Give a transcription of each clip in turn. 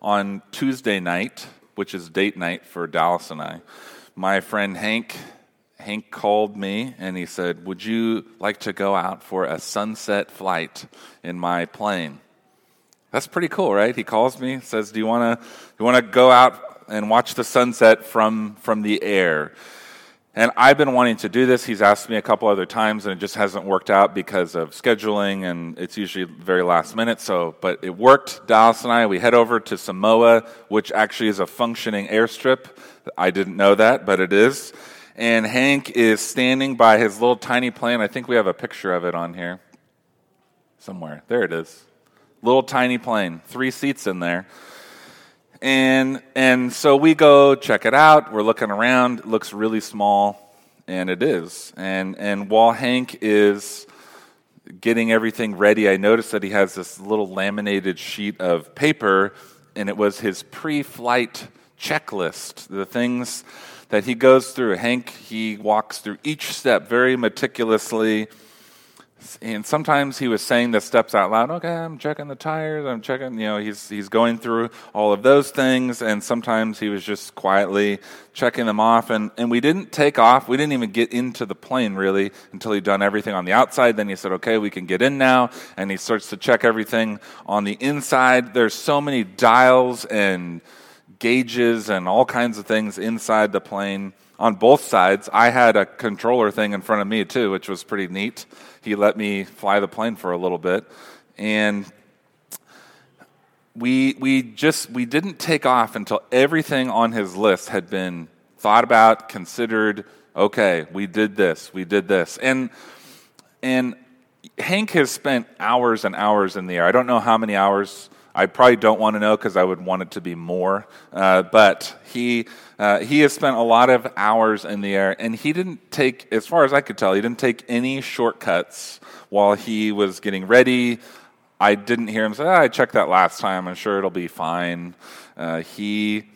On Tuesday night, which is date night for Dallas and I, my friend Hank Hank called me and he said, "Would you like to go out for a sunset flight in my plane?" That's pretty cool, right? He calls me, says, "Do you want to you want to go out and watch the sunset from from the air?" And I've been wanting to do this. He's asked me a couple other times, and it just hasn't worked out because of scheduling, and it's usually very last minute. So, but it worked. Dallas and I, we head over to Samoa, which actually is a functioning airstrip. I didn't know that, but it is. And Hank is standing by his little tiny plane. I think we have a picture of it on here somewhere. There it is. Little tiny plane, three seats in there. And, and so we go check it out. We're looking around. It looks really small, and it is. And, and while Hank is getting everything ready, I noticed that he has this little laminated sheet of paper, and it was his pre flight checklist, the things that he goes through. Hank, he walks through each step very meticulously and sometimes he was saying the steps out loud. Okay, I'm checking the tires. I'm checking. You know, he's he's going through all of those things. And sometimes he was just quietly checking them off. And and we didn't take off. We didn't even get into the plane really until he'd done everything on the outside. Then he said, "Okay, we can get in now." And he starts to check everything on the inside. There's so many dials and gauges and all kinds of things inside the plane on both sides. I had a controller thing in front of me too, which was pretty neat. He let me fly the plane for a little bit, and we we just we didn't take off until everything on his list had been thought about, considered. Okay, we did this, we did this, and and Hank has spent hours and hours in the air. I don't know how many hours I probably don't want to know because I would want it to be more. Uh, but he uh, he has spent a lot of hours in the air, and he didn't take, as far as I could tell, he didn't take any shortcuts while he was getting ready. I didn't hear him say, oh, "I checked that last time. I'm sure it'll be fine." Uh, he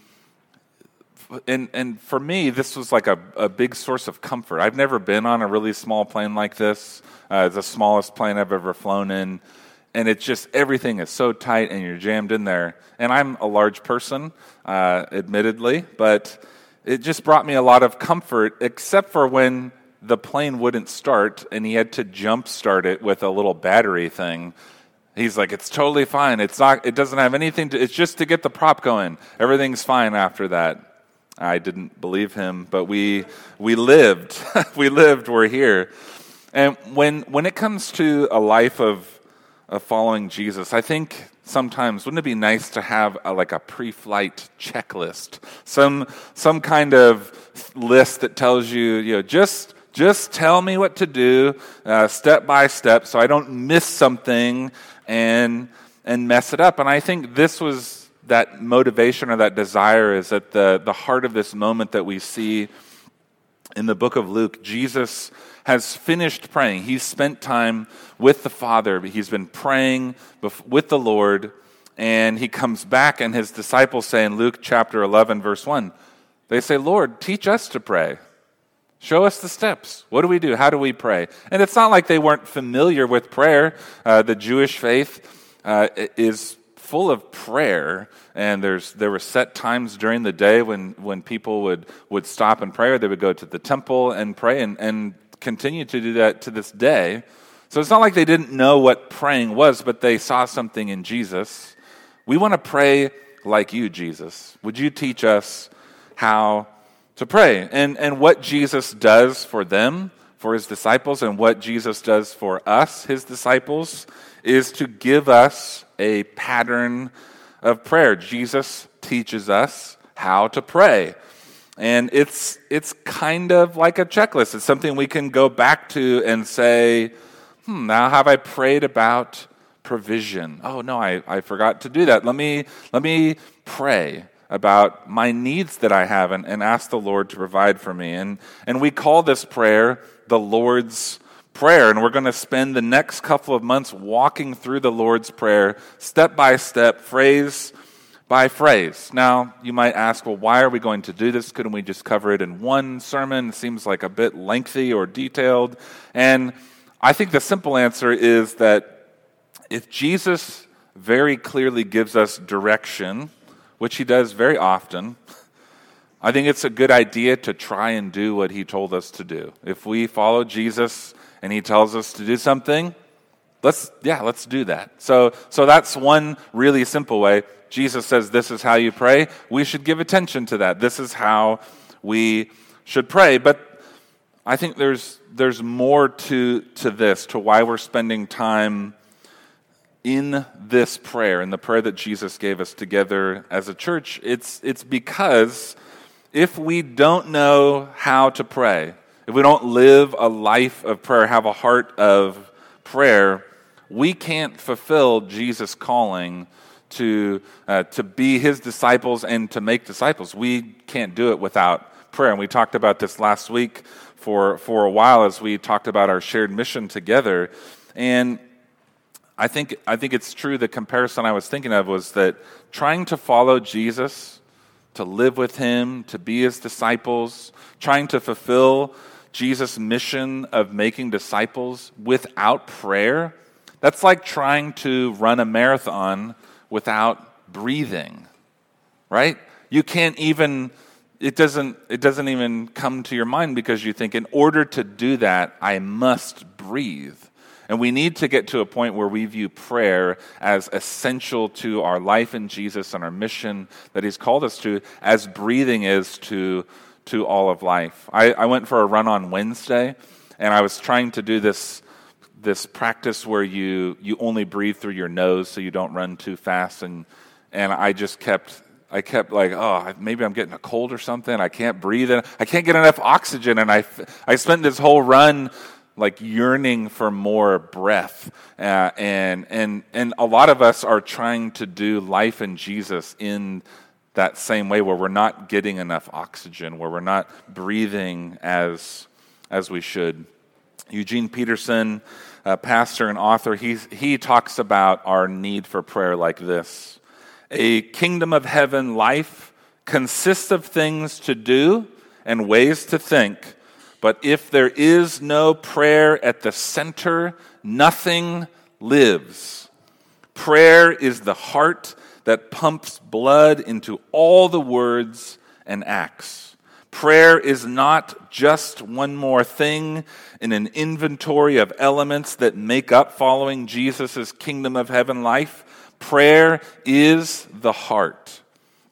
and and for me, this was like a, a big source of comfort. I've never been on a really small plane like this. Uh, the smallest plane I've ever flown in and it's just everything is so tight and you're jammed in there. And I'm a large person, uh, admittedly, but it just brought me a lot of comfort, except for when the plane wouldn't start and he had to jump start it with a little battery thing. He's like, it's totally fine. It's not, it doesn't have anything to, it's just to get the prop going. Everything's fine after that. I didn't believe him, but we, we lived. we lived, we're here. And when, when it comes to a life of of following Jesus, I think sometimes wouldn't it be nice to have a, like a pre-flight checklist, some some kind of list that tells you, you know, just just tell me what to do uh, step by step, so I don't miss something and and mess it up. And I think this was that motivation or that desire is at the the heart of this moment that we see in the book of Luke. Jesus has finished praying. He's spent time with the Father, he's been praying with the Lord, and he comes back, and his disciples say in Luke chapter 11, verse 1, they say, Lord, teach us to pray. Show us the steps. What do we do? How do we pray? And it's not like they weren't familiar with prayer. Uh, the Jewish faith uh, is full of prayer, and there's there were set times during the day when when people would would stop and pray, or they would go to the temple and pray, and, and continue to do that to this day. So it's not like they didn't know what praying was, but they saw something in Jesus. We want to pray like you, Jesus. Would you teach us how to pray? And, and what Jesus does for them, for his disciples, and what Jesus does for us, his disciples, is to give us a pattern of prayer. Jesus teaches us how to pray. And it's, it's kind of like a checklist. It's something we can go back to and say, hmm, now have I prayed about provision? Oh, no, I, I forgot to do that. Let me, let me pray about my needs that I have and, and ask the Lord to provide for me. And, and we call this prayer the Lord's Prayer. And we're going to spend the next couple of months walking through the Lord's Prayer step by step, phrase by phrase. Now, you might ask, well, why are we going to do this? Couldn't we just cover it in one sermon? It seems like a bit lengthy or detailed. And I think the simple answer is that if Jesus very clearly gives us direction which he does very often, I think it's a good idea to try and do what he told us to do. If we follow Jesus and he tells us to do something, let's yeah, let's do that. So so that's one really simple way. Jesus says this is how you pray. We should give attention to that. This is how we should pray. But I think there's there's more to to this, to why we're spending time in this prayer, in the prayer that Jesus gave us together as a church, it's, it's because if we don't know how to pray, if we don't live a life of prayer, have a heart of prayer, we can't fulfill Jesus' calling to, uh, to be his disciples and to make disciples. We can't do it without prayer. And we talked about this last week for, for a while as we talked about our shared mission together. And I think, I think it's true. The comparison I was thinking of was that trying to follow Jesus, to live with him, to be his disciples, trying to fulfill Jesus' mission of making disciples without prayer, that's like trying to run a marathon without breathing, right? You can't even, it doesn't, it doesn't even come to your mind because you think, in order to do that, I must breathe. And we need to get to a point where we view prayer as essential to our life in Jesus and our mission that He's called us to, as breathing is to, to all of life. I, I went for a run on Wednesday, and I was trying to do this, this practice where you, you only breathe through your nose so you don't run too fast. And, and I just kept I kept like, oh, maybe I'm getting a cold or something. I can't breathe. And I can't get enough oxygen. And I, I spent this whole run like yearning for more breath. Uh, and, and, and a lot of us are trying to do life in Jesus in that same way where we're not getting enough oxygen, where we're not breathing as, as we should. Eugene Peterson, a pastor and author, he, he talks about our need for prayer like this A kingdom of heaven life consists of things to do and ways to think but if there is no prayer at the center, nothing lives. Prayer is the heart that pumps blood into all the words and acts. Prayer is not just one more thing in an inventory of elements that make up following Jesus' kingdom of heaven life. Prayer is the heart.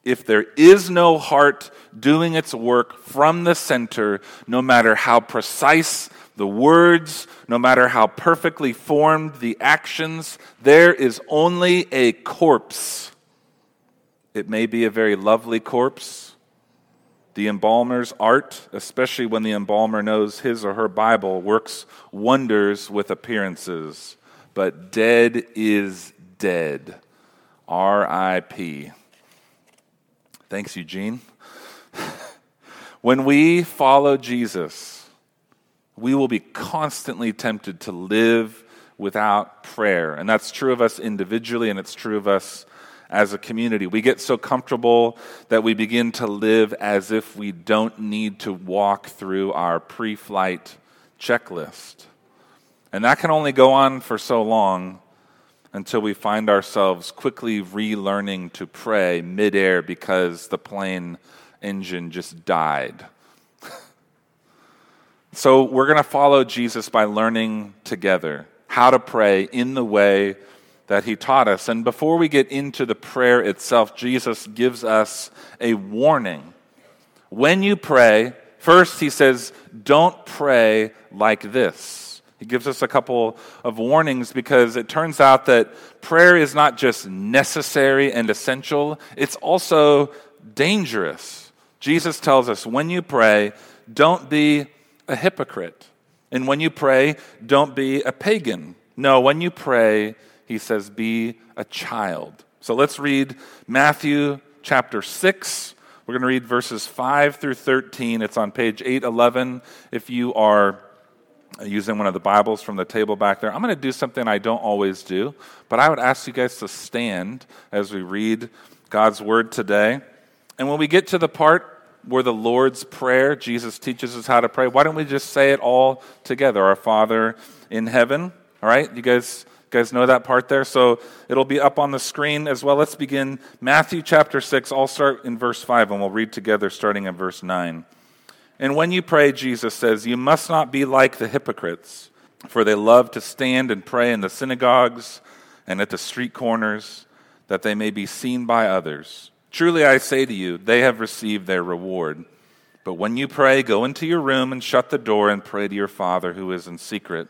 If there is no heart, doing its work from the center, no matter how precise the words, no matter how perfectly formed the actions, there is only a corpse. It may be a very lovely corpse. The embalmer's art, especially when the embalmer knows his or her Bible, works wonders with appearances. But dead is dead. R.I.P. Thanks, Eugene. when we follow Jesus, we will be constantly tempted to live without prayer. And that's true of us individually, and it's true of us as a community. We get so comfortable that we begin to live as if we don't need to walk through our pre flight checklist. And that can only go on for so long until we find ourselves quickly relearning to pray midair because the plane engine just died. so we're going to follow Jesus by learning together how to pray in the way that he taught us. And before we get into the prayer itself, Jesus gives us a warning. When you pray, first he says, don't pray like this. He gives us a couple of warnings because it turns out that prayer is not just necessary and essential, it's also dangerous. Jesus tells us when you pray, don't be a hypocrite. And when you pray, don't be a pagan. No, when you pray, he says, be a child. So let's read Matthew chapter 6. We're going to read verses 5 through 13. It's on page 811 if you are using one of the Bibles from the table back there. I'm going to do something I don't always do, but I would ask you guys to stand as we read God's word today. And when we get to the part where the Lord's Prayer, Jesus teaches us how to pray, why don't we just say it all together? Our Father in heaven. All right? You guys guys know that part there? So it'll be up on the screen as well. Let's begin Matthew chapter 6. I'll start in verse 5 and we'll read together starting at verse 9. And when you pray, Jesus says, you must not be like the hypocrites, for they love to stand and pray in the synagogues and at the street corners, that they may be seen by others. Truly I say to you, they have received their reward. But when you pray, go into your room and shut the door and pray to your Father who is in secret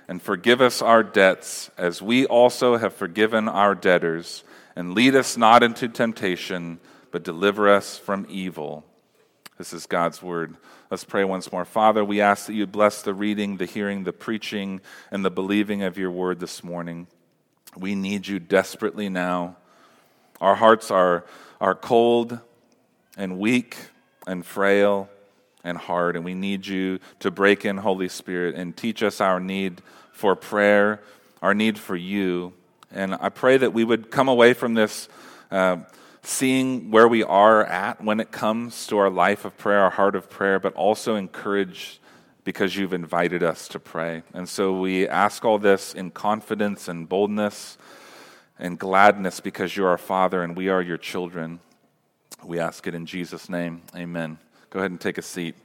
and forgive us our debts as we also have forgiven our debtors. And lead us not into temptation, but deliver us from evil. This is God's word. Let's pray once more. Father, we ask that you bless the reading, the hearing, the preaching, and the believing of your word this morning. We need you desperately now. Our hearts are, are cold and weak and frail and hard, and we need you to break in, Holy Spirit, and teach us our need for prayer, our need for you. And I pray that we would come away from this uh, seeing where we are at when it comes to our life of prayer, our heart of prayer, but also encouraged because you've invited us to pray. And so we ask all this in confidence and boldness and gladness because you're our Father and we are your children. We ask it in Jesus' name. Amen. Go ahead and take a seat.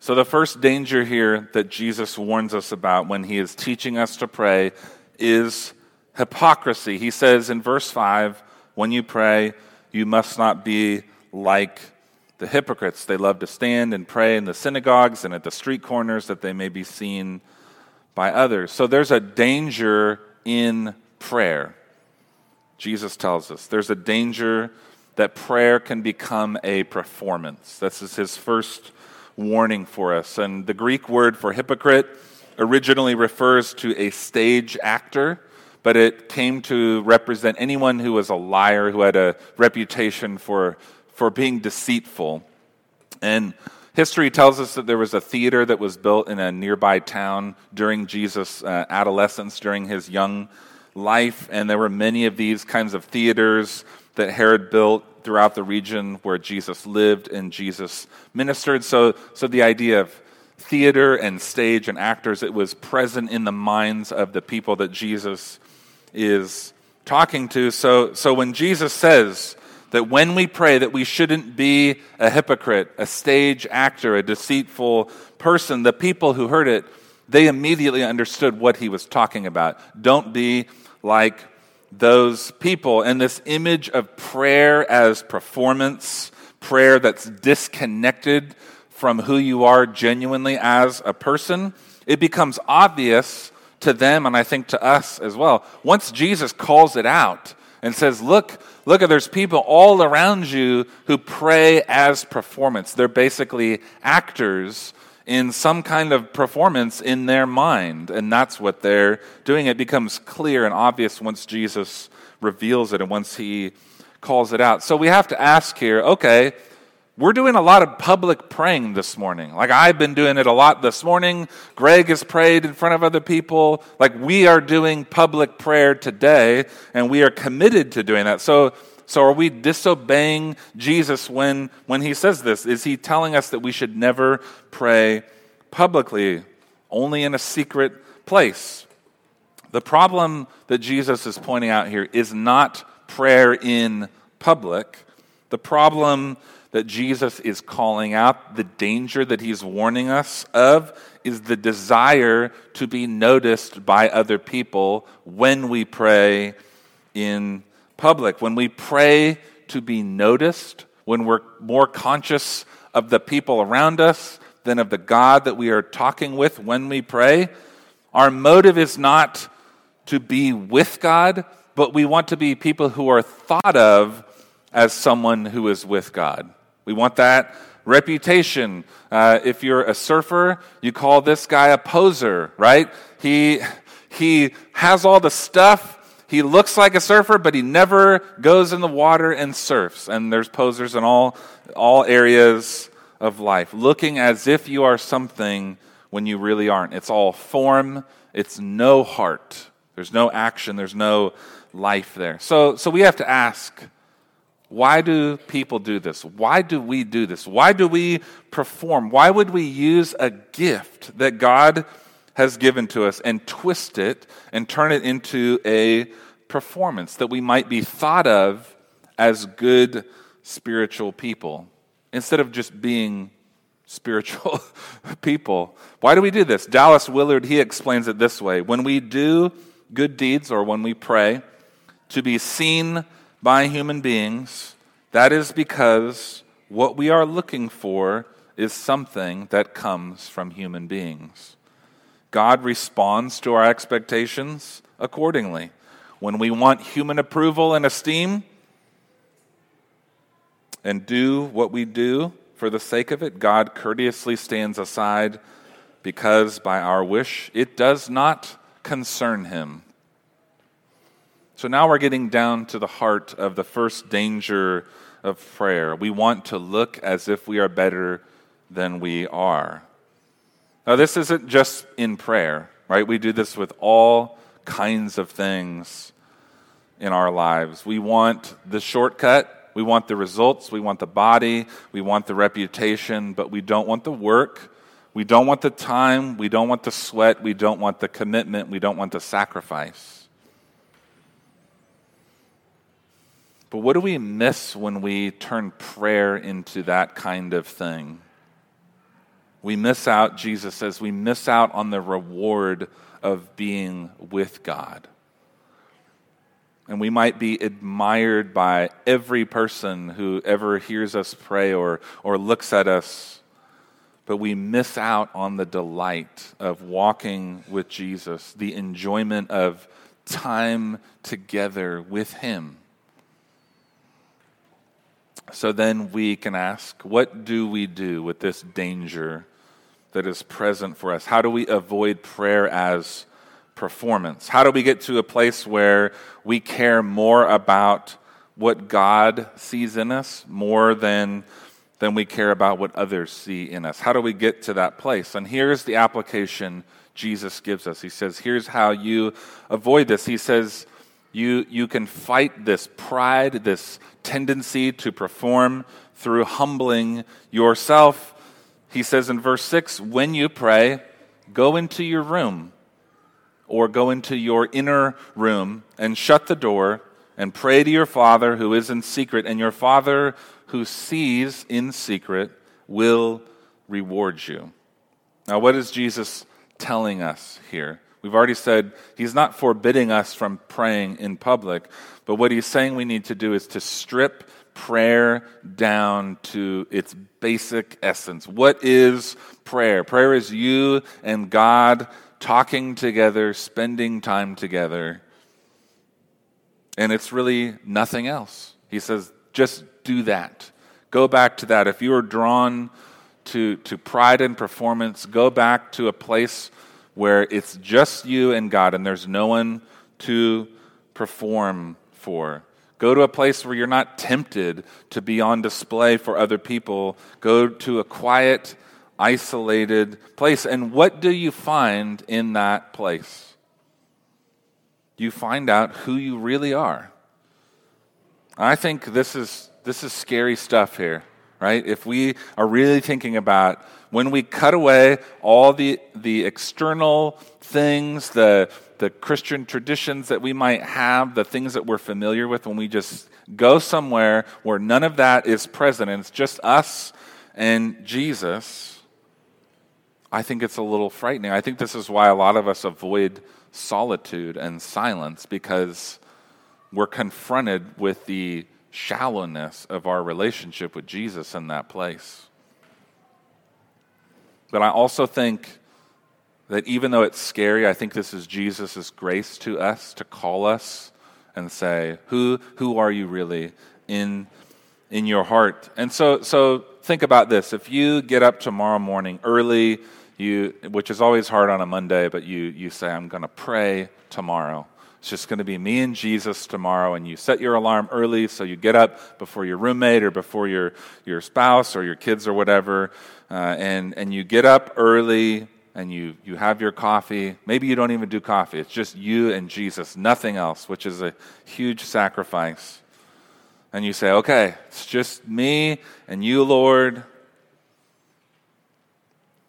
So, the first danger here that Jesus warns us about when he is teaching us to pray is hypocrisy. He says in verse 5 when you pray, you must not be like the hypocrites. They love to stand and pray in the synagogues and at the street corners that they may be seen by others. So, there's a danger in prayer. Jesus tells us there's a danger that prayer can become a performance. This is his first warning for us. And the Greek word for hypocrite originally refers to a stage actor, but it came to represent anyone who was a liar, who had a reputation for, for being deceitful. And history tells us that there was a theater that was built in a nearby town during Jesus' uh, adolescence, during his young life, and there were many of these kinds of theaters that Herod built throughout the region where Jesus lived and Jesus ministered. So, so the idea of theater and stage and actors, it was present in the minds of the people that Jesus is talking to. So, so when Jesus says that when we pray that we shouldn't be a hypocrite, a stage actor, a deceitful person, the people who heard it, they immediately understood what he was talking about. Don't be like those people. And this image of prayer as performance, prayer that's disconnected from who you are genuinely as a person, it becomes obvious to them and I think to us as well. Once Jesus calls it out and says, Look, look, there's people all around you who pray as performance. They're basically actors in some kind of performance in their mind. And that's what they're doing. It becomes clear and obvious once Jesus reveals it and once he calls it out. So we have to ask here okay, we're doing a lot of public praying this morning. Like I've been doing it a lot this morning. Greg has prayed in front of other people. Like we are doing public prayer today, and we are committed to doing that. So so are we disobeying Jesus when, when he says this? Is he telling us that we should never pray publicly, only in a secret place? The problem that Jesus is pointing out here is not prayer in public. The problem that Jesus is calling out, the danger that he's warning us of, is the desire to be noticed by other people when we pray in public, when we pray to be noticed, when we're more conscious of the people around us than of the God that we are talking with when we pray, our motive is not to be with God, but we want to be people who are thought of as someone who is with God. We want that reputation. Uh, if you're a surfer, you call this guy a poser, right? He, he has all the stuff. He looks like a surfer, but he never goes in the water and surfs. And there's posers in all, all areas of life, looking as if you are something when you really aren't. It's all form, it's no heart. There's no action, there's no life there. So, so we have to ask why do people do this? Why do we do this? Why do we perform? Why would we use a gift that God has given to us and twist it and turn it into a performance that we might be thought of as good spiritual people instead of just being spiritual people? Why do we do this? Dallas Willard, he explains it this way When we do good deeds or when we pray to be seen by human beings, that is because what we are looking for is something that comes from human beings. God responds to our expectations accordingly. When we want human approval and esteem and do what we do for the sake of it, God courteously stands aside because by our wish it does not concern him. So now we're getting down to the heart of the first danger of prayer. We want to look as if we are better than we are. Now, this isn't just in prayer, right? We do this with all kinds of things in our lives. We want the shortcut, we want the results, we want the body, we want the reputation, but we don't want the work. We don't want the time, we don't want the sweat, we don't want the commitment, we don't want the sacrifice. But what do we miss when we turn prayer into that kind of thing? We miss out, Jesus says, we miss out on the reward of being with God. And we might be admired by every person who ever hears us pray or, or looks at us, but we miss out on the delight of walking with Jesus, the enjoyment of time together with Him. So then we can ask, what do we do with this danger that is present for us? How do we avoid prayer as performance? How do we get to a place where we care more about what God sees in us more than, than we care about what others see in us? How do we get to that place? And here's the application Jesus gives us. He says, here's how you avoid this. He says, you, you can fight this pride, this tendency to perform through humbling yourself. He says in verse 6 when you pray, go into your room or go into your inner room and shut the door and pray to your Father who is in secret, and your Father who sees in secret will reward you. Now, what is Jesus telling us here? We've already said he's not forbidding us from praying in public, but what he's saying we need to do is to strip prayer down to its basic essence. What is prayer? Prayer is you and God talking together, spending time together. And it's really nothing else. He says, just do that. Go back to that. If you are drawn to, to pride and performance, go back to a place where it's just you and God and there's no one to perform for. Go to a place where you're not tempted to be on display for other people. Go to a quiet, isolated place. And what do you find in that place? You find out who you really are. I think this is, this is scary stuff here, right? If we are really thinking about when we cut away all the, the external things, the, the Christian traditions that we might have, the things that we're familiar with, when we just go somewhere where none of that is present and it's just us and Jesus, I think it's a little frightening. I think this is why a lot of us avoid solitude and silence because we're confronted with the shallowness of our relationship with Jesus in that place. But I also think that even though it's scary, I think this is Jesus' grace to us to call us and say, Who, who are you really in, in your heart? And so, so think about this. If you get up tomorrow morning early, you, which is always hard on a Monday, but you, you say, I'm going to pray tomorrow. It's just going to be me and Jesus tomorrow, and you set your alarm early so you get up before your roommate or before your, your spouse or your kids or whatever, uh, and, and you get up early and you, you have your coffee. Maybe you don't even do coffee, it's just you and Jesus, nothing else, which is a huge sacrifice. And you say, okay, it's just me and you, Lord.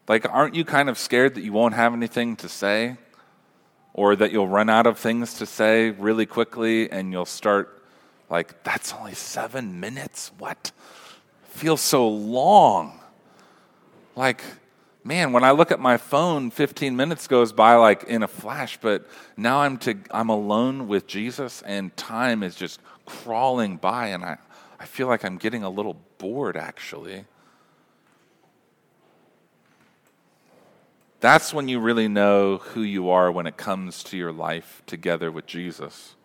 Like, aren't you kind of scared that you won't have anything to say? Or that you'll run out of things to say really quickly and you'll start, like, that's only seven minutes? What? Feels so long. Like, man, when I look at my phone, 15 minutes goes by like in a flash, but now I'm, to, I'm alone with Jesus and time is just crawling by, and I, I feel like I'm getting a little bored actually. That's when you really know who you are when it comes to your life together with Jesus.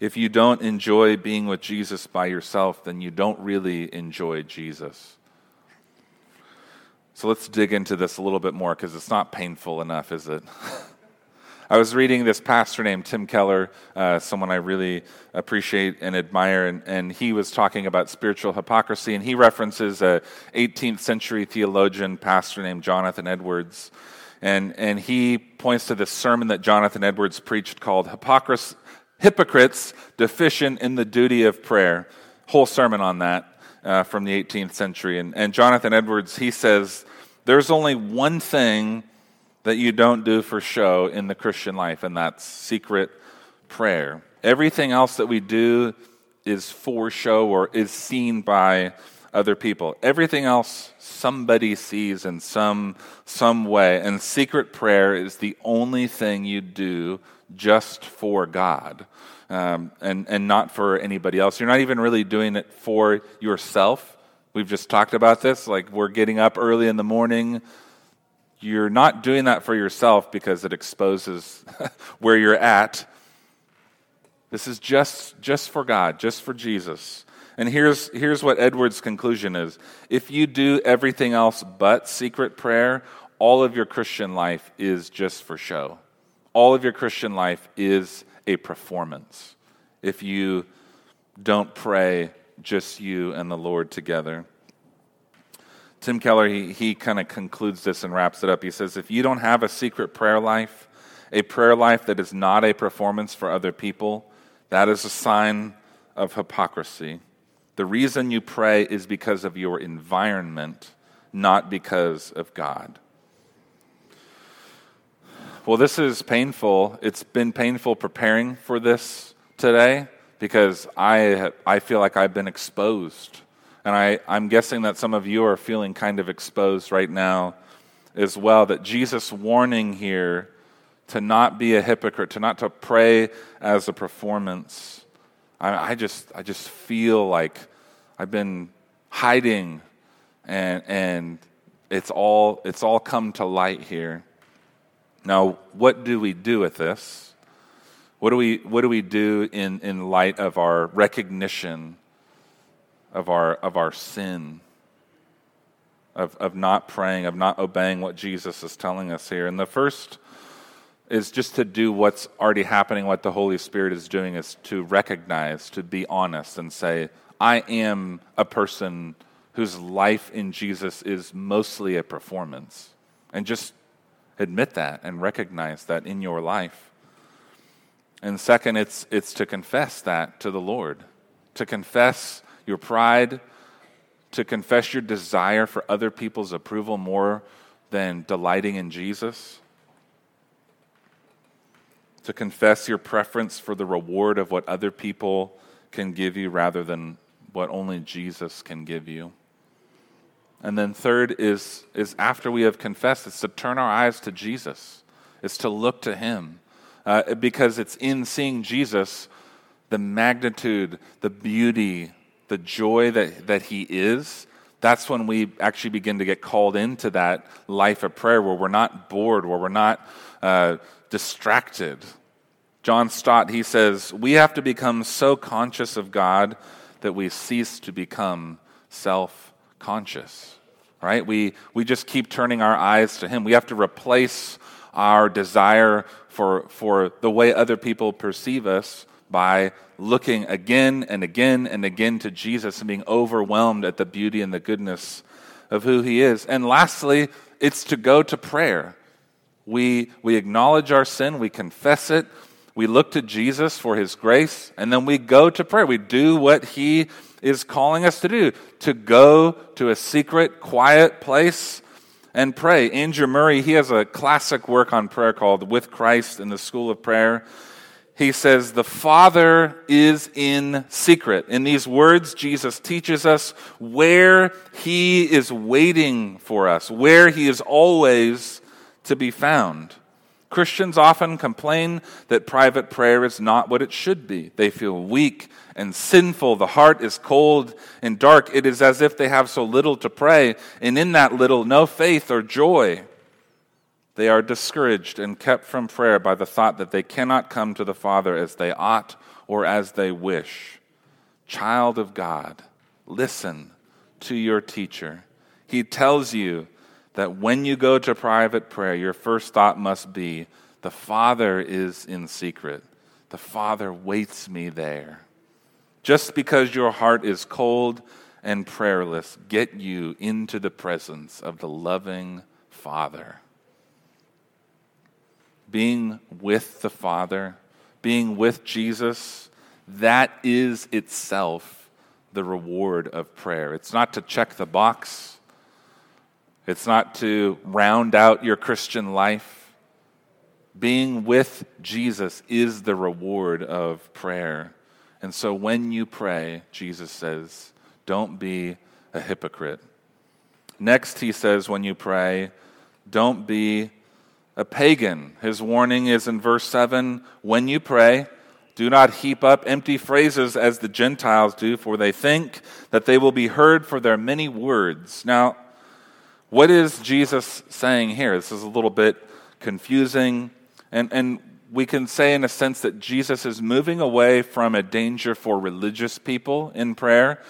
If you don't enjoy being with Jesus by yourself, then you don't really enjoy Jesus. So let's dig into this a little bit more because it's not painful enough, is it? I was reading this pastor named Tim Keller, uh, someone I really appreciate and admire, and, and, he was talking about spiritual hypocrisy, and he references a 18th century theologian, pastor named Jonathan Edwards, and, and he points to this sermon that Jonathan Edwards preached called Hypocrites Deficient in the Duty of Prayer. Whole sermon on that uh, from the 18th century. And, and Jonathan Edwards, he says, there's only one thing that you don't do for show in the Christian life, and that's secret prayer. Everything else that we do is for show or is seen by other people. Everything else somebody sees in some some way, and secret prayer is the only thing you do just for God. Um, and, and not for anybody else. You're not even really doing it for yourself. We've just talked about this. Like, we're getting up early in the morning, you're not doing that for yourself because it exposes where you're at. This is just, just for God, just for Jesus. And here's, here's what Edwards' conclusion is if you do everything else but secret prayer, all of your Christian life is just for show. All of your Christian life is a performance if you don't pray just you and the Lord together. Tim Keller, he, he kind of concludes this and wraps it up. He says, If you don't have a secret prayer life, a prayer life that is not a performance for other people, that is a sign of hypocrisy. The reason you pray is because of your environment, not because of God. Well, this is painful. It's been painful preparing for this today because I, I feel like I've been exposed and I, I'm guessing that some of you are feeling kind of exposed right now as well. That Jesus' warning here to not be a hypocrite, to not to pray as a performance. I, I just, I just feel like I've been hiding, and and it's all, it's all come to light here. Now, what do we do with this? What do we, what do we do in, in light of our recognition of our, of our sin, of, of not praying, of not obeying what Jesus is telling us here. And the first is just to do what's already happening, what the Holy Spirit is doing, is to recognize, to be honest, and say, I am a person whose life in Jesus is mostly a performance. And just admit that and recognize that in your life. And second, it's, it's to confess that to the Lord, to confess your pride, to confess your desire for other people's approval more than delighting in Jesus, to confess your preference for the reward of what other people can give you rather than what only Jesus can give you. And then third is, is after we have confessed, it's to turn our eyes to Jesus. It's to look to him. Uh, because it's in seeing Jesus the magnitude, the beauty, the joy that, that He is, that's when we actually begin to get called into that life of prayer where we're not bored, where we're not uh, distracted. John Stott, he says, we have to become so conscious of God that we cease to become self conscious, right? We, we just keep turning our eyes to Him. We have to replace our desire for, for the way other people perceive us by looking again and again and again to Jesus and being overwhelmed at the beauty and the goodness of who He is. And lastly, it's to go to prayer. We, we acknowledge our sin, we confess it, we look to Jesus for his grace, and then we go to prayer. We do what he is calling us to do to go to a secret, quiet place and pray. Andrew Murray, he has a classic work on prayer called With Christ in the School of Prayer. He says, The Father is in secret. In these words, Jesus teaches us where he is waiting for us, where he is always to be found. Christians often complain that private prayer is not what it should be. They feel weak and sinful. The heart is cold and dark. It is as if they have so little to pray, and in that little, no faith or joy. They are discouraged and kept from prayer by the thought that they cannot come to the Father as they ought or as they wish. Child of God, listen to your teacher. He tells you that when you go to private prayer, your first thought must be the Father is in secret. The Father waits me there. Just because your heart is cold and prayerless, get you into the presence of the loving Father. Being with the Father, being with Jesus, that is itself the reward of prayer. It's not to check the box. It's not to round out your Christian life. Being with Jesus is the reward of prayer. And so when you pray, Jesus says, don't be a hypocrite. Next, he says, when you pray, don't be a pagan. His warning is in verse 7 when you pray, do not heap up empty phrases as the Gentiles do, for they think that they will be heard for their many words. Now, what is Jesus saying here? This is a little bit confusing. And, and we can say, in a sense, that Jesus is moving away from a danger for religious people in prayer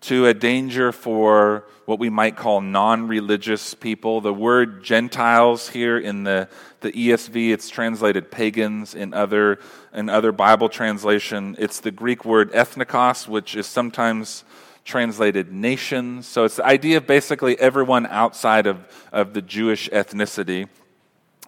to a danger for what we might call non religious people. The word Gentiles here in the, the ESV, it's translated pagans in other, in other Bible translation. It's the Greek word ethnikos, which is sometimes translated nations. So it's the idea of basically everyone outside of, of the Jewish ethnicity.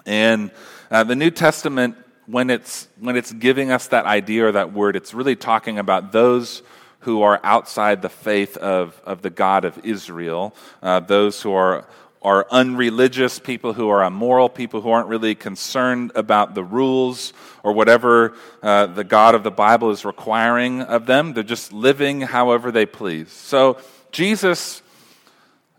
And uh, the New Testament, when it's, when it's giving us that idea or that word, it's really talking about those who are outside the faith of, of the God of Israel, uh, those who are are unreligious, people who are immoral, people who aren't really concerned about the rules or whatever uh, the God of the Bible is requiring of them. They're just living however they please. So, Jesus,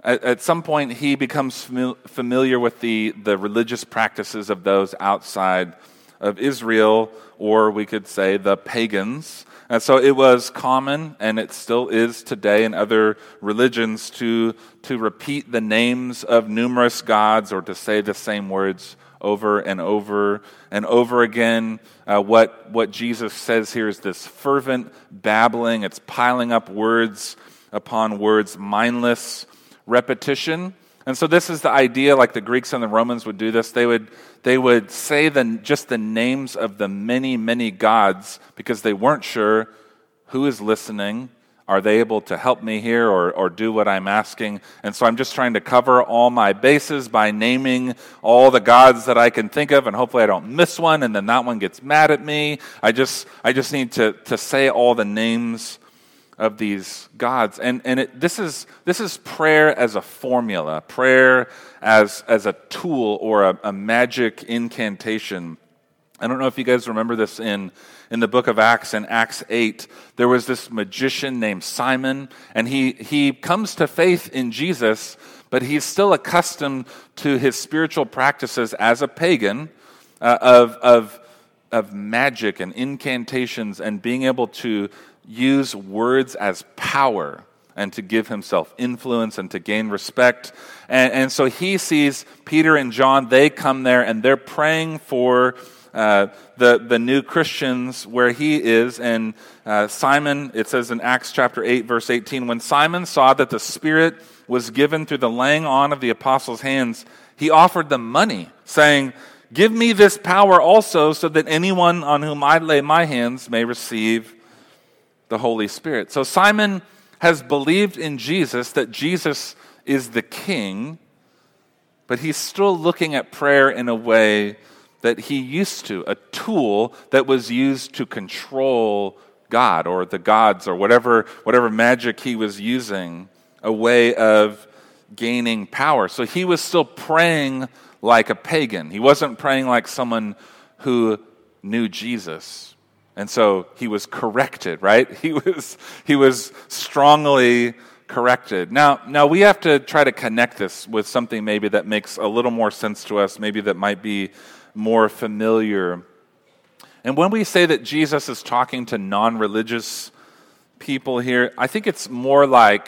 at, at some point, he becomes familiar with the, the religious practices of those outside of Israel, or we could say the pagans. And so it was common, and it still is today in other religions, to, to repeat the names of numerous gods or to say the same words over and over and over again. Uh, what, what Jesus says here is this fervent babbling, it's piling up words upon words, mindless repetition. And so this is the idea, like the Greeks and the Romans would do this. They would, they would say the, just the names of the many, many gods because they weren't sure who is listening. Are they able to help me here or, or do what I'm asking? And so I'm just trying to cover all my bases by naming all the gods that I can think of, and hopefully I don't miss one, and then that one gets mad at me. I just, I just need to, to say all the names of these gods. And, and it, this, is, this is prayer as a formula, prayer as, as a tool or a, a magic incantation. I don't know if you guys remember this in, in the book of Acts, in Acts 8. There was this magician named Simon, and he, he comes to faith in Jesus, but he's still accustomed to his spiritual practices as a pagan uh, of, of, of magic and incantations and being able to use words as power and to give himself influence and to gain respect. And, and so he sees Peter and John, they come there and they're praying for uh, the, the new Christians where he is. And uh, Simon, it says in Acts chapter 8, verse 18, when Simon saw that the Spirit was given through the laying on of the apostles' hands, he offered them money, saying, Give me this power also, so that anyone on whom I lay my hands may receive the Holy Spirit. So Simon has believed in Jesus, that Jesus is the king, but he's still looking at prayer in a way that he used to, a tool that was used to control God or the gods or whatever, whatever magic he was using, a way of gaining power. So he was still praying like a pagan. He wasn't praying like someone who knew Jesus. And so he was corrected, right? He was, he was strongly corrected. Now, now we have to try to connect this with something maybe that makes a little more sense to us, maybe that might be more familiar. And when we say that Jesus is talking to non religious people here, I think it's more like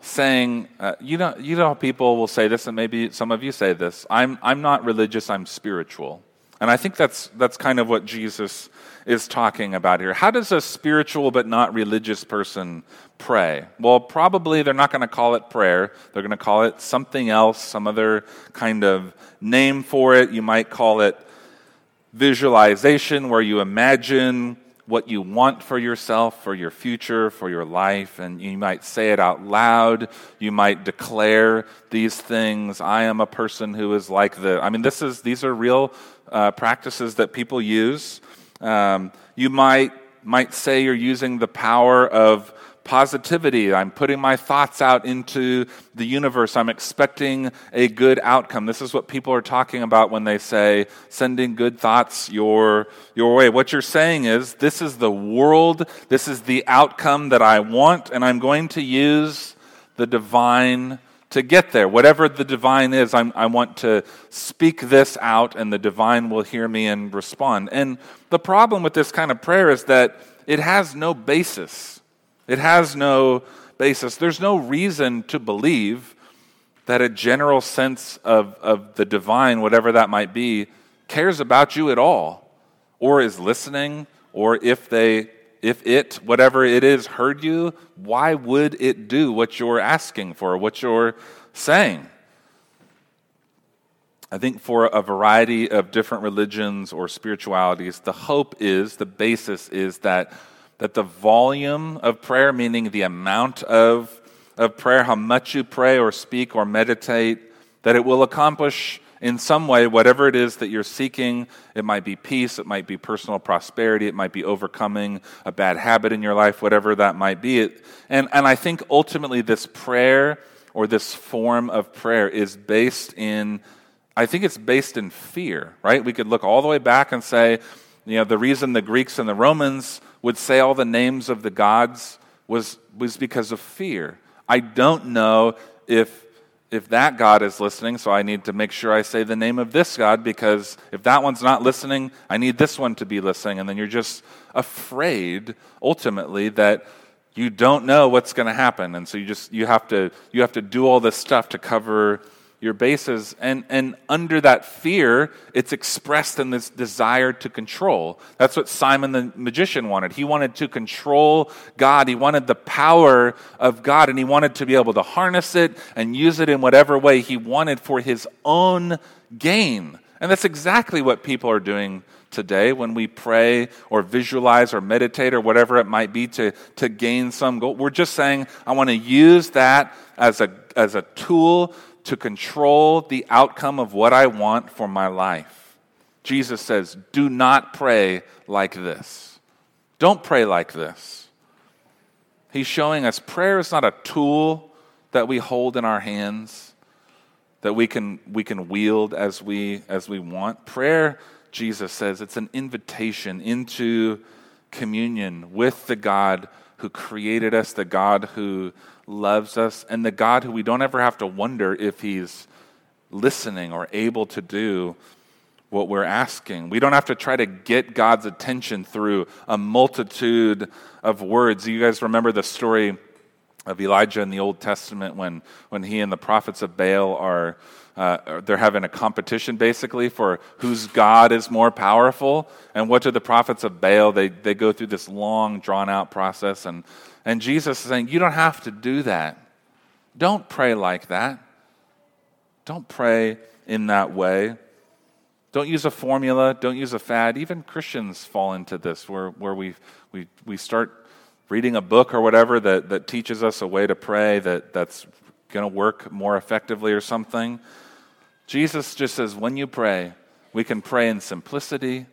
saying, uh, you, know, you know, people will say this, and maybe some of you say this I'm, I'm not religious, I'm spiritual. And I think that's, that's kind of what Jesus is talking about here. How does a spiritual but not religious person pray? Well, probably they're not going to call it prayer. They're going to call it something else, some other kind of name for it. You might call it visualization, where you imagine what you want for yourself, for your future, for your life, and you might say it out loud. You might declare these things. I am a person who is like the. I mean, this is these are real uh, practices that people use. Um, you might, might say you're using the power of positivity. I'm putting my thoughts out into the universe. I'm expecting a good outcome. This is what people are talking about when they say sending good thoughts your, your way. What you're saying is this is the world, this is the outcome that I want, and I'm going to use the divine to get there. Whatever the divine is, I'm, i want to speak this out, and the divine will hear me and respond. And the problem with this kind of prayer is that it has no basis. It has no basis. There's no reason to believe that a general sense of, of the divine, whatever that might be, cares about you at all, or is listening, or if they if it, whatever it is, heard you, why would it do what you're asking for, what you're saying? I think for a variety of different religions or spiritualities, the hope is, the basis is that, that the volume of prayer, meaning the amount of, of prayer, how much you pray or speak or meditate, that it will accomplish in some way, whatever it is that you're seeking, it might be peace, it might be personal prosperity, it might be overcoming a bad habit in your life, whatever that might be. And, and I think ultimately this prayer or this form of prayer is based in, I think it's based in fear, right? We could look all the way back and say, you know, the reason the Greeks and the Romans would say all the names of the gods was, was because of fear. I don't know if if that God is listening, so I need to make sure I say the name of this God because if that one's not listening, I need this one to be listening. And then you're just afraid ultimately that you don't know what's going to happen. And so you just you have to you have to do all this stuff to cover your bases. And, and under that fear, it's expressed in this desire to control. That's what Simon the magician wanted. He wanted to control God, he wanted the power of God, and he wanted to be able to harness it and use it in whatever way he wanted for his own gain. And that's exactly what people are doing today when we pray or visualize or meditate or whatever it might be to, to gain some goal. We're just saying, I want to use that as a, as a tool to control the outcome of what I want for my life. Jesus says, Do not pray like this. Don't pray like this. He's showing us prayer is not a tool that we hold in our hands that we can, we can wield as we, as we want. Prayer, Jesus says, it's an invitation into communion with the God who created us, the God who loves us, and the God who we don't ever have to wonder if He's listening or able to do what we're asking. We don't have to try to get God's attention through a multitude of words. You guys remember the story of Elijah in the Old Testament when, when he and the prophets of Baal are uh, they're having a competition basically for whose God is more powerful. And what do the prophets of Baal? They, they go through this long, drawn out process. And, and Jesus is saying, You don't have to do that. Don't pray like that. Don't pray in that way. Don't use a formula. Don't use a fad. Even Christians fall into this where, where we, we, we start reading a book or whatever that, that teaches us a way to pray that, that's going to work more effectively or something. Jesus just says, when you pray, we can pray in simplicity.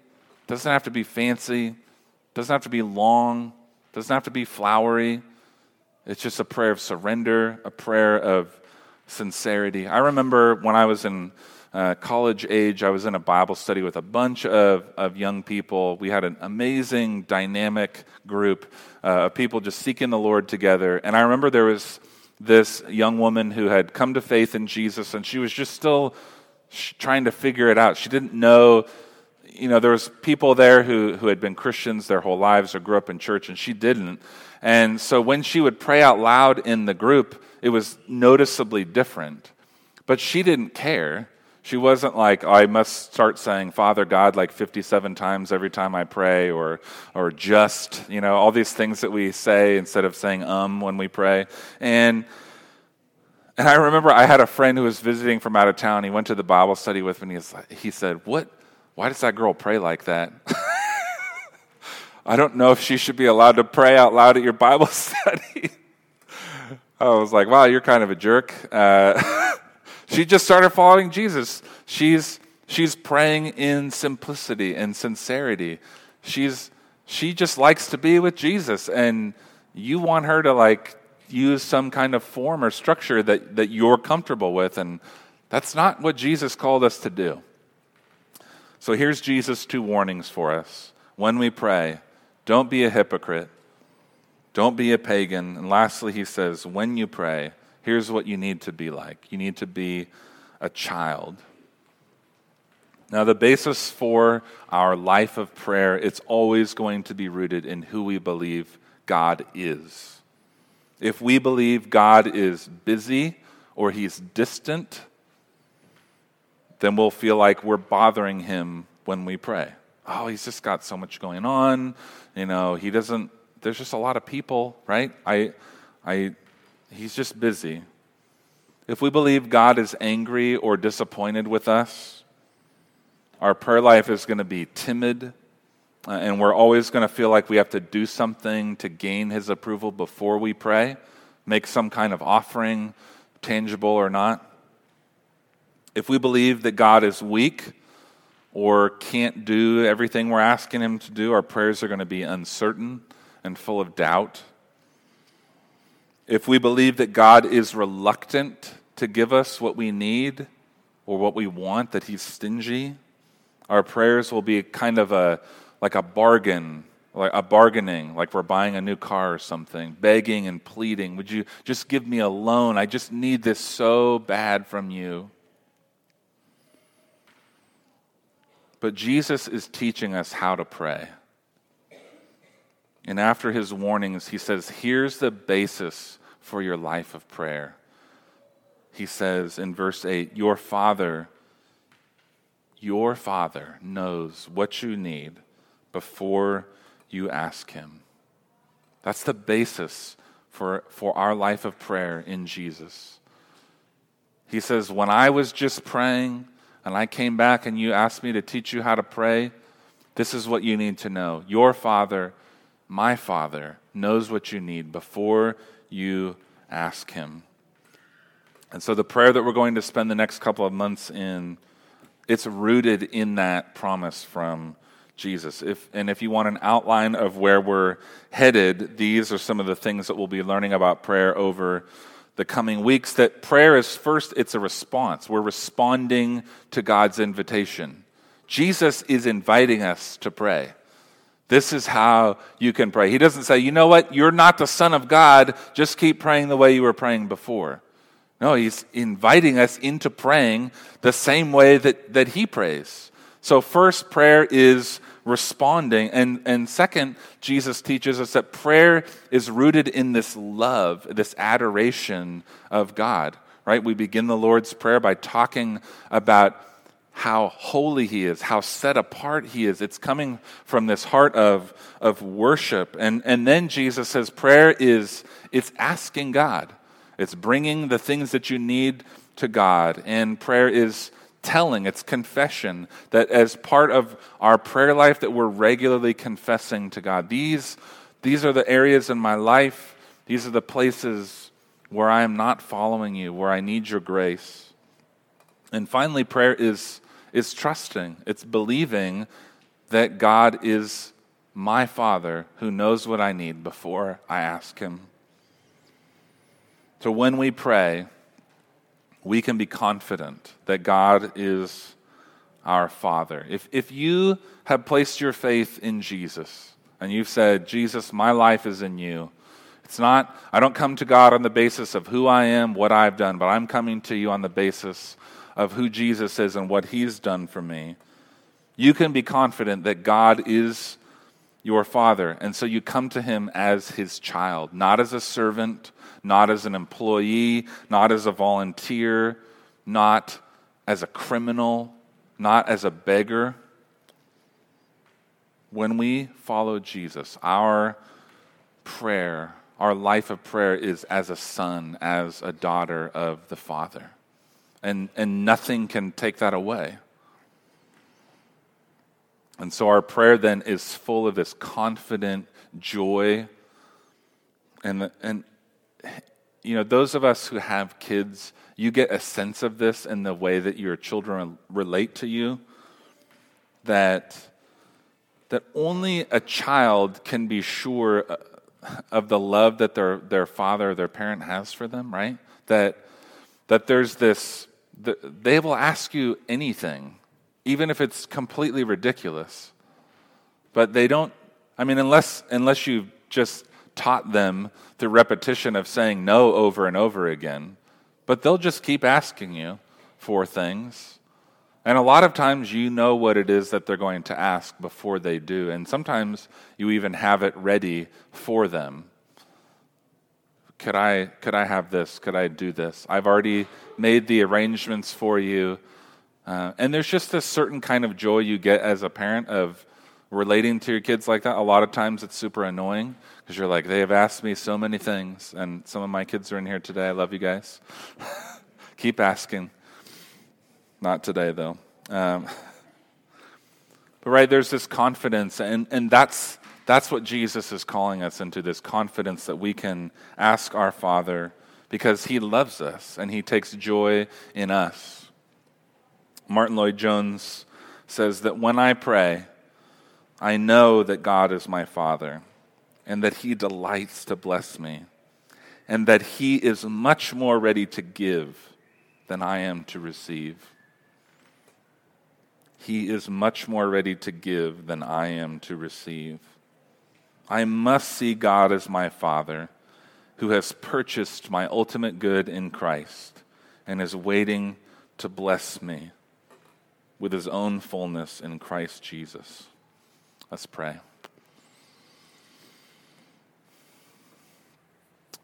Doesn't have to be fancy. Doesn't have to be long. Doesn't have to be flowery. It's just a prayer of surrender, a prayer of sincerity. I remember when I was in uh, college age, I was in a Bible study with a bunch of, of young people. We had an amazing, dynamic group uh, of people just seeking the Lord together. And I remember there was this young woman who had come to faith in Jesus, and she was just still trying to figure it out. She didn't know, you know, there was people there who, who had been Christians their whole lives or grew up in church, and she didn't. And so when she would pray out loud in the group, it was noticeably different. But she didn't care. She wasn't like, I must start saying Father God like 57 times every time I pray, or, or just, you know, all these things that we say instead of saying um when we pray. And, and I remember I had a friend who was visiting from out of town. He went to the Bible study with me. He said, What? Why does that girl pray like that? I don't know if she should be allowed to pray out loud at your Bible study. I was like, wow, you're kind of a jerk. Uh, she just started following Jesus. She's, she's praying in simplicity and sincerity. She's, she just likes to be with Jesus. And you want her to like use some kind of form or structure that, that you're comfortable with. And that's not what Jesus called us to do. So here's Jesus' two warnings for us. When we pray, don't be a hypocrite. Don't be a pagan. And lastly, he says, when you pray, here's what you need to be like you need to be a child. Now, the basis for our life of prayer, it's always going to be rooted in who we believe God is. If we believe God is busy or he's distant, then we'll feel like we're bothering him when we pray oh, he's just got so much going on. You know, he doesn't, there's just a lot of people, right? I, I, he's just busy. If we believe God is angry or disappointed with us, our prayer life is going to be timid, uh, and we're always going to feel like we have to do something to gain his approval before we pray, make some kind of offering, tangible or not. If we believe that God is weak, or can't do everything we're asking Him to do, our prayers are going to be uncertain and full of doubt. If we believe that God is reluctant to give us what we need or what we want, that He's stingy, our prayers will be kind of a like a bargain, like a bargaining, like we're buying a new car or something, begging and pleading. Would you just give me a loan? I just need this so bad from you. But Jesus is teaching us how to pray. And after his warnings, he says, Here's the basis for your life of prayer. He says in verse 8, Your Father, your Father knows what you need before you ask him. That's the basis for, for our life of prayer in Jesus. He says, When I was just praying, and I came back and you asked me to teach you how to pray, this is what you need to know. Your Father, my Father, knows what you need before you ask Him. And so the prayer that we're going to spend the next couple of months in, it's rooted in that promise from Jesus. If, and if you want an outline of where we're headed, these are some of the things that we'll be learning about prayer over the coming weeks that prayer is first, it's a response. We're responding to God's invitation. Jesus is inviting us to pray. This is how you can pray. He doesn't say, you know what, you're not the Son of God, just keep praying the way you were praying before. No, he's inviting us into praying the same way that, that he prays. So, first, prayer is responding. And, and second, Jesus teaches us that prayer is rooted in this love, this adoration of God, right? We begin the Lord's Prayer by talking about how holy he is, how set apart he is. It's coming from this heart of, of worship. And, and then Jesus says prayer is it's asking God. It's bringing the things that you need to God. And prayer is telling, it's confession that as part of our prayer life that we're regularly confessing to God. These, these are the areas in my life, these are the places where I am not following you, where I need your grace. And finally, prayer is is trusting, it's believing that God is my Father who knows what I need before I ask Him. So when we pray, we can be confident that God is our Father. If, if you have placed your faith in Jesus and you've said, Jesus, my life is in you, it's not, I don't come to God on the basis of who I am, what I've done, but I'm coming to you on the basis of who Jesus is and what he's done for me, you can be confident that God is your father. And so you come to him as his child, not as a servant, not as an employee, not as a volunteer, not as a criminal, not as a beggar. When we follow Jesus, our prayer, our life of prayer is as a son, as a daughter of the Father and, and nothing can take that away. And so our prayer then is full of this confident joy. And, and you know, those of us who have kids, you get a sense of this in the way that your children relate to you. That, that only a child can be sure of the love that their, their father or their parent has for them, right? That, that there's this they will ask you anything, even if it's completely ridiculous. But they don't, I mean, unless, unless you've just taught them the repetition of saying no over and over again, but they'll just keep asking you for things. And a lot of times you know what it is that they're going to ask before they do. And sometimes you even have it ready for them could I, could I have this? Could I do this? I've already made the arrangements for you. Uh, and there's just a certain kind of joy you get as a parent of relating to your kids like that. A lot of times it's super annoying because you're like, they have asked me so many things. And some of my kids are in here today. I love you guys. Keep asking. Not today, though. Um, but right, there's this confidence, and, and that's that's what Jesus is calling us into this confidence that we can ask our Father because He loves us and He takes joy in us. Martyn Lloyd-Jones says that when I pray, I know that God is my Father and that He delights to bless me and that He is much more ready to give than I am to receive. He is much more ready to give than I am to receive. I must see God as my Father who has purchased my ultimate good in Christ and is waiting to bless me with his own fullness in Christ Jesus. Let's pray.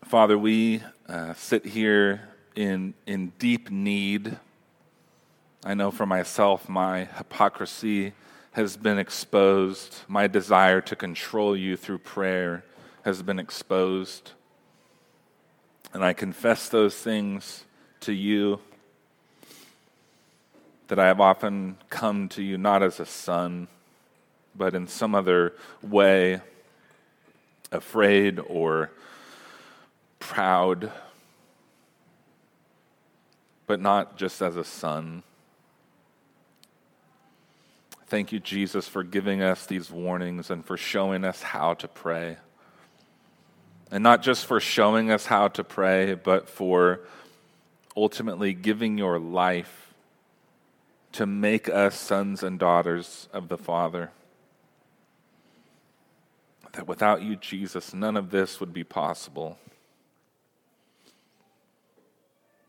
Father, we uh, sit here in, in deep need. I know for myself, my hypocrisy has been exposed. My desire to control you through prayer has been exposed. And I confess those things to you that I have often come to you not as a son, but in some other way, afraid or proud, but not just as a son. Thank you, Jesus, for giving us these warnings and for showing us how to pray. And not just for showing us how to pray, but for ultimately giving your life to make us sons and daughters of the Father. That without you, Jesus, none of this would be possible.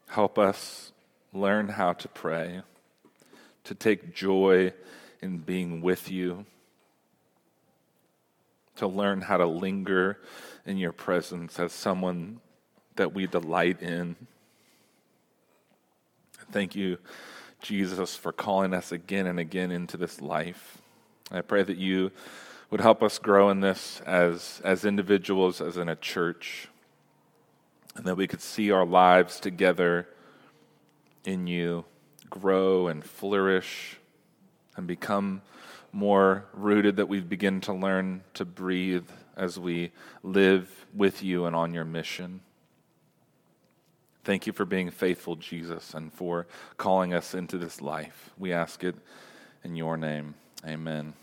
Help us learn how to pray, to take joy in being with you, to learn how to linger in your presence as someone that we delight in. Thank you, Jesus, for calling us again and again into this life. I pray that you would help us grow in this as, as individuals, as in a church, and that we could see our lives together in you grow and flourish and become more rooted, that we begin to learn to breathe as we live with you and on your mission. Thank you for being faithful, Jesus, and for calling us into this life. We ask it in your name. Amen.